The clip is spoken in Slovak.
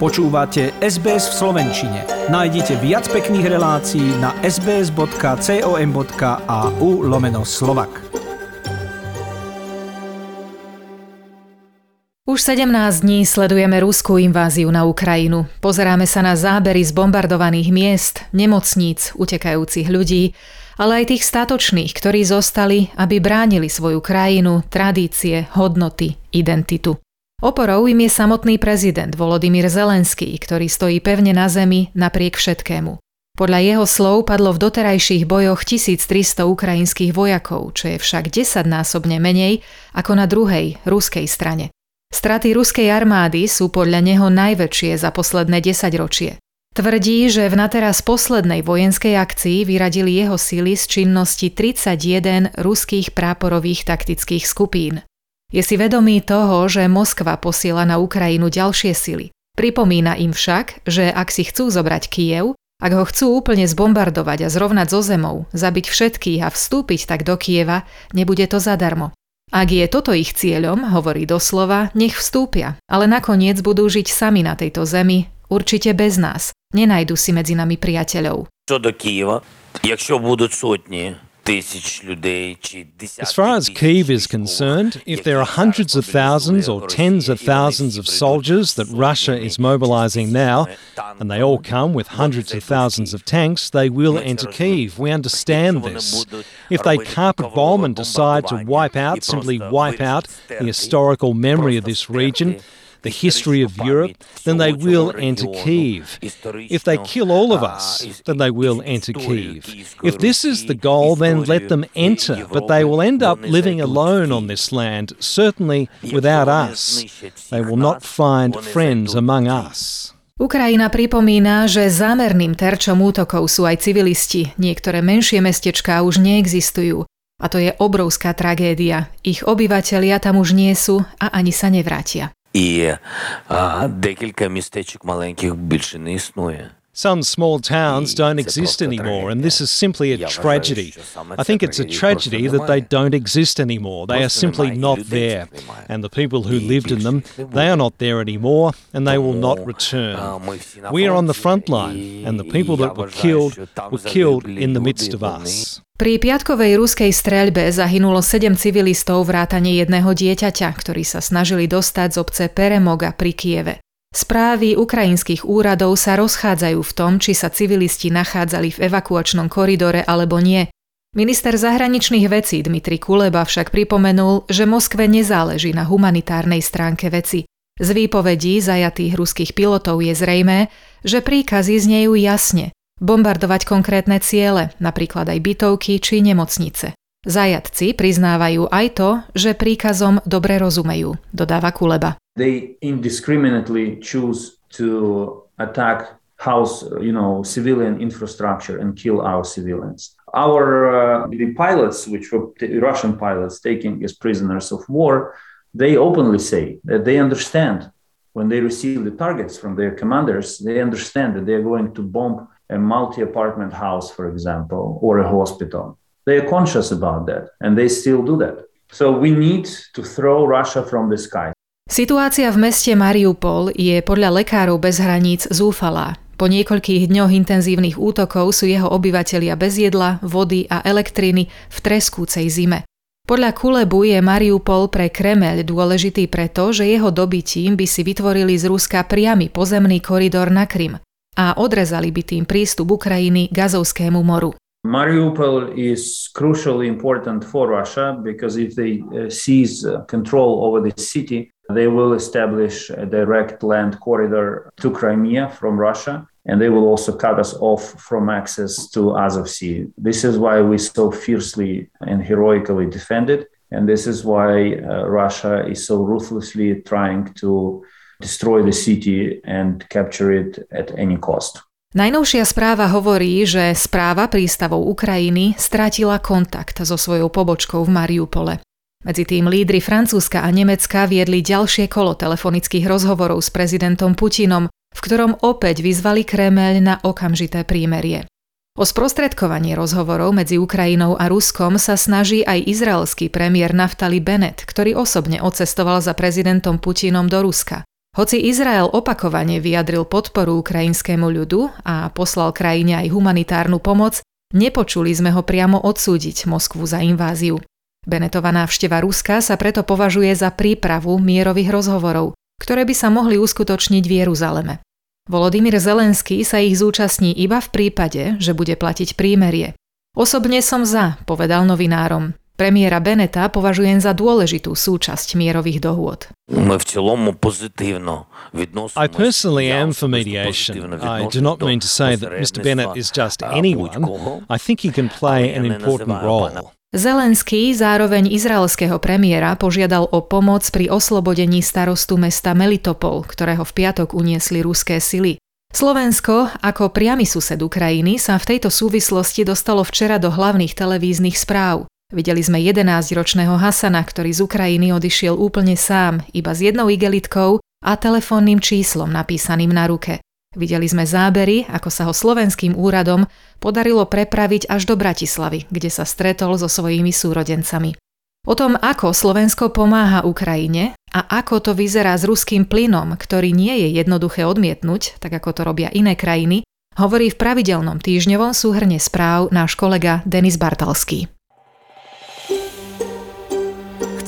Počúvate SBS v Slovenčine. Nájdite viac pekných relácií na sbs.com.au lomeno slovak. Už 17 dní sledujeme ruskú inváziu na Ukrajinu. Pozeráme sa na zábery z bombardovaných miest, nemocníc, utekajúcich ľudí, ale aj tých statočných, ktorí zostali, aby bránili svoju krajinu, tradície, hodnoty, identitu. Oporou im je samotný prezident Volodymyr Zelenský, ktorý stojí pevne na zemi napriek všetkému. Podľa jeho slov padlo v doterajších bojoch 1300 ukrajinských vojakov, čo je však desaťnásobne menej ako na druhej, ruskej strane. Straty ruskej armády sú podľa neho najväčšie za posledné desaťročie. Tvrdí, že v nateraz poslednej vojenskej akcii vyradili jeho síly z činnosti 31 ruských práporových taktických skupín. Je si vedomý toho, že Moskva posiela na Ukrajinu ďalšie sily. Pripomína im však, že ak si chcú zobrať Kiev, ak ho chcú úplne zbombardovať a zrovnať zo zemou, zabiť všetkých a vstúpiť tak do Kieva, nebude to zadarmo. Ak je toto ich cieľom, hovorí doslova, nech vstúpia, ale nakoniec budú žiť sami na tejto zemi, určite bez nás. Nenajdu si medzi nami priateľov. Čo do Kieva, ak budú sotni As far as Kiev is concerned, if there are hundreds of thousands or tens of thousands of soldiers that Russia is mobilizing now, and they all come with hundreds of thousands of tanks, they will enter Kiev. We understand this. If they carpet bomb and decide to wipe out, simply wipe out the historical memory of this region, the history of Europe, then they will enter Kiev. If they kill all of us, then they will enter Kiev. If this is the goal, then let them enter, but they will end up living alone on this land, certainly without us. They will not find friends among us. Ukrajina pripomína, že zámerným terčom útokov sú aj civilisti. Niektoré menšie mestečká už neexistujú. A to je obrovská tragédia. Ich obyvatelia tam už nie sú a ani sa nevrátia. І а, декілька містечок маленьких більше не існує. Some small towns don't exist anymore, and this is simply a tragedy. I think it's a tragedy that they don't exist anymore. They are simply not there. And the people who lived in them, they are not there anymore, and they will not return. We are on the front line, and the people that were killed were killed in the midst of us. Pri piatkovej ruskej streľbe zahynulo 7 civilistov vrátane jedného dieťaťa, ktorí sa snažili dostať z obce Peremoga pri Kieve. Správy ukrajinských úradov sa rozchádzajú v tom, či sa civilisti nachádzali v evakuačnom koridore alebo nie. Minister zahraničných vecí Dmitri Kuleba však pripomenul, že Moskve nezáleží na humanitárnej stránke veci. Z výpovedí zajatých ruských pilotov je zrejmé, že príkazy znejú jasne bombardovať konkrétne ciele, napríklad aj bytovky či nemocnice. Zajatci priznávajú aj to, že príkazom dobre rozumejú, dodáva Kuleba. They indiscriminately choose to attack house, you know, civilian infrastructure and kill our civilians. Our uh, the pilots, which were t- Russian pilots taking as prisoners of war, they openly say that they understand when they receive the targets from their commanders, they understand that they are going to bomb a multi apartment house, for example, or a hospital. They are conscious about that and they still do that. So we need to throw Russia from the sky. Situácia v meste Mariupol je podľa lekárov bez hraníc zúfalá. Po niekoľkých dňoch intenzívnych útokov sú jeho obyvatelia bez jedla, vody a elektriny v treskúcej zime. Podľa Kulebu je Mariupol pre Kremeľ dôležitý preto, že jeho dobytím by si vytvorili z Ruska priamy pozemný koridor na Krym a odrezali by tým prístup Ukrajiny k Azovskému moru. Mariupol is crucially important for Russia because if they uh, seize control over the city, they will establish a direct land corridor to Crimea from Russia, and they will also cut us off from access to Azov Sea. This is why we so fiercely and heroically defended, and this is why uh, Russia is so ruthlessly trying to destroy the city and capture it at any cost. Najnovšia správa hovorí, že správa prístavov Ukrajiny strátila kontakt so svojou pobočkou v Mariupole. Medzi tým lídry Francúzska a Nemecka viedli ďalšie kolo telefonických rozhovorov s prezidentom Putinom, v ktorom opäť vyzvali Kremeľ na okamžité prímerie. O sprostredkovanie rozhovorov medzi Ukrajinou a Ruskom sa snaží aj izraelský premiér Naftali Bennett, ktorý osobne odcestoval za prezidentom Putinom do Ruska. Hoci Izrael opakovane vyjadril podporu ukrajinskému ľudu a poslal krajine aj humanitárnu pomoc, nepočuli sme ho priamo odsúdiť Moskvu za inváziu. Benetová návšteva Ruska sa preto považuje za prípravu mierových rozhovorov, ktoré by sa mohli uskutočniť v Jeruzaleme. Volodymyr Zelenský sa ich zúčastní iba v prípade, že bude platiť prímerie. Osobne som za, povedal novinárom. Premiéra Beneta považujem za dôležitú súčasť mierových dohôd. I personally am for mediation. I do not mean to say that Mr. Bennett is just anyone. I think he can play an important role. Zelenský zároveň izraelského premiéra požiadal o pomoc pri oslobodení starostu mesta Melitopol, ktorého v piatok uniesli ruské sily. Slovensko, ako priamy sused Ukrajiny, sa v tejto súvislosti dostalo včera do hlavných televíznych správ. Videli sme 11-ročného Hasana, ktorý z Ukrajiny odišiel úplne sám, iba s jednou igelitkou a telefónnym číslom napísaným na ruke. Videli sme zábery, ako sa ho slovenským úradom podarilo prepraviť až do Bratislavy, kde sa stretol so svojimi súrodencami. O tom, ako Slovensko pomáha Ukrajine a ako to vyzerá s ruským plynom, ktorý nie je jednoduché odmietnúť, tak ako to robia iné krajiny, hovorí v pravidelnom týždňovom súhrne správ náš kolega Denis Bartalský.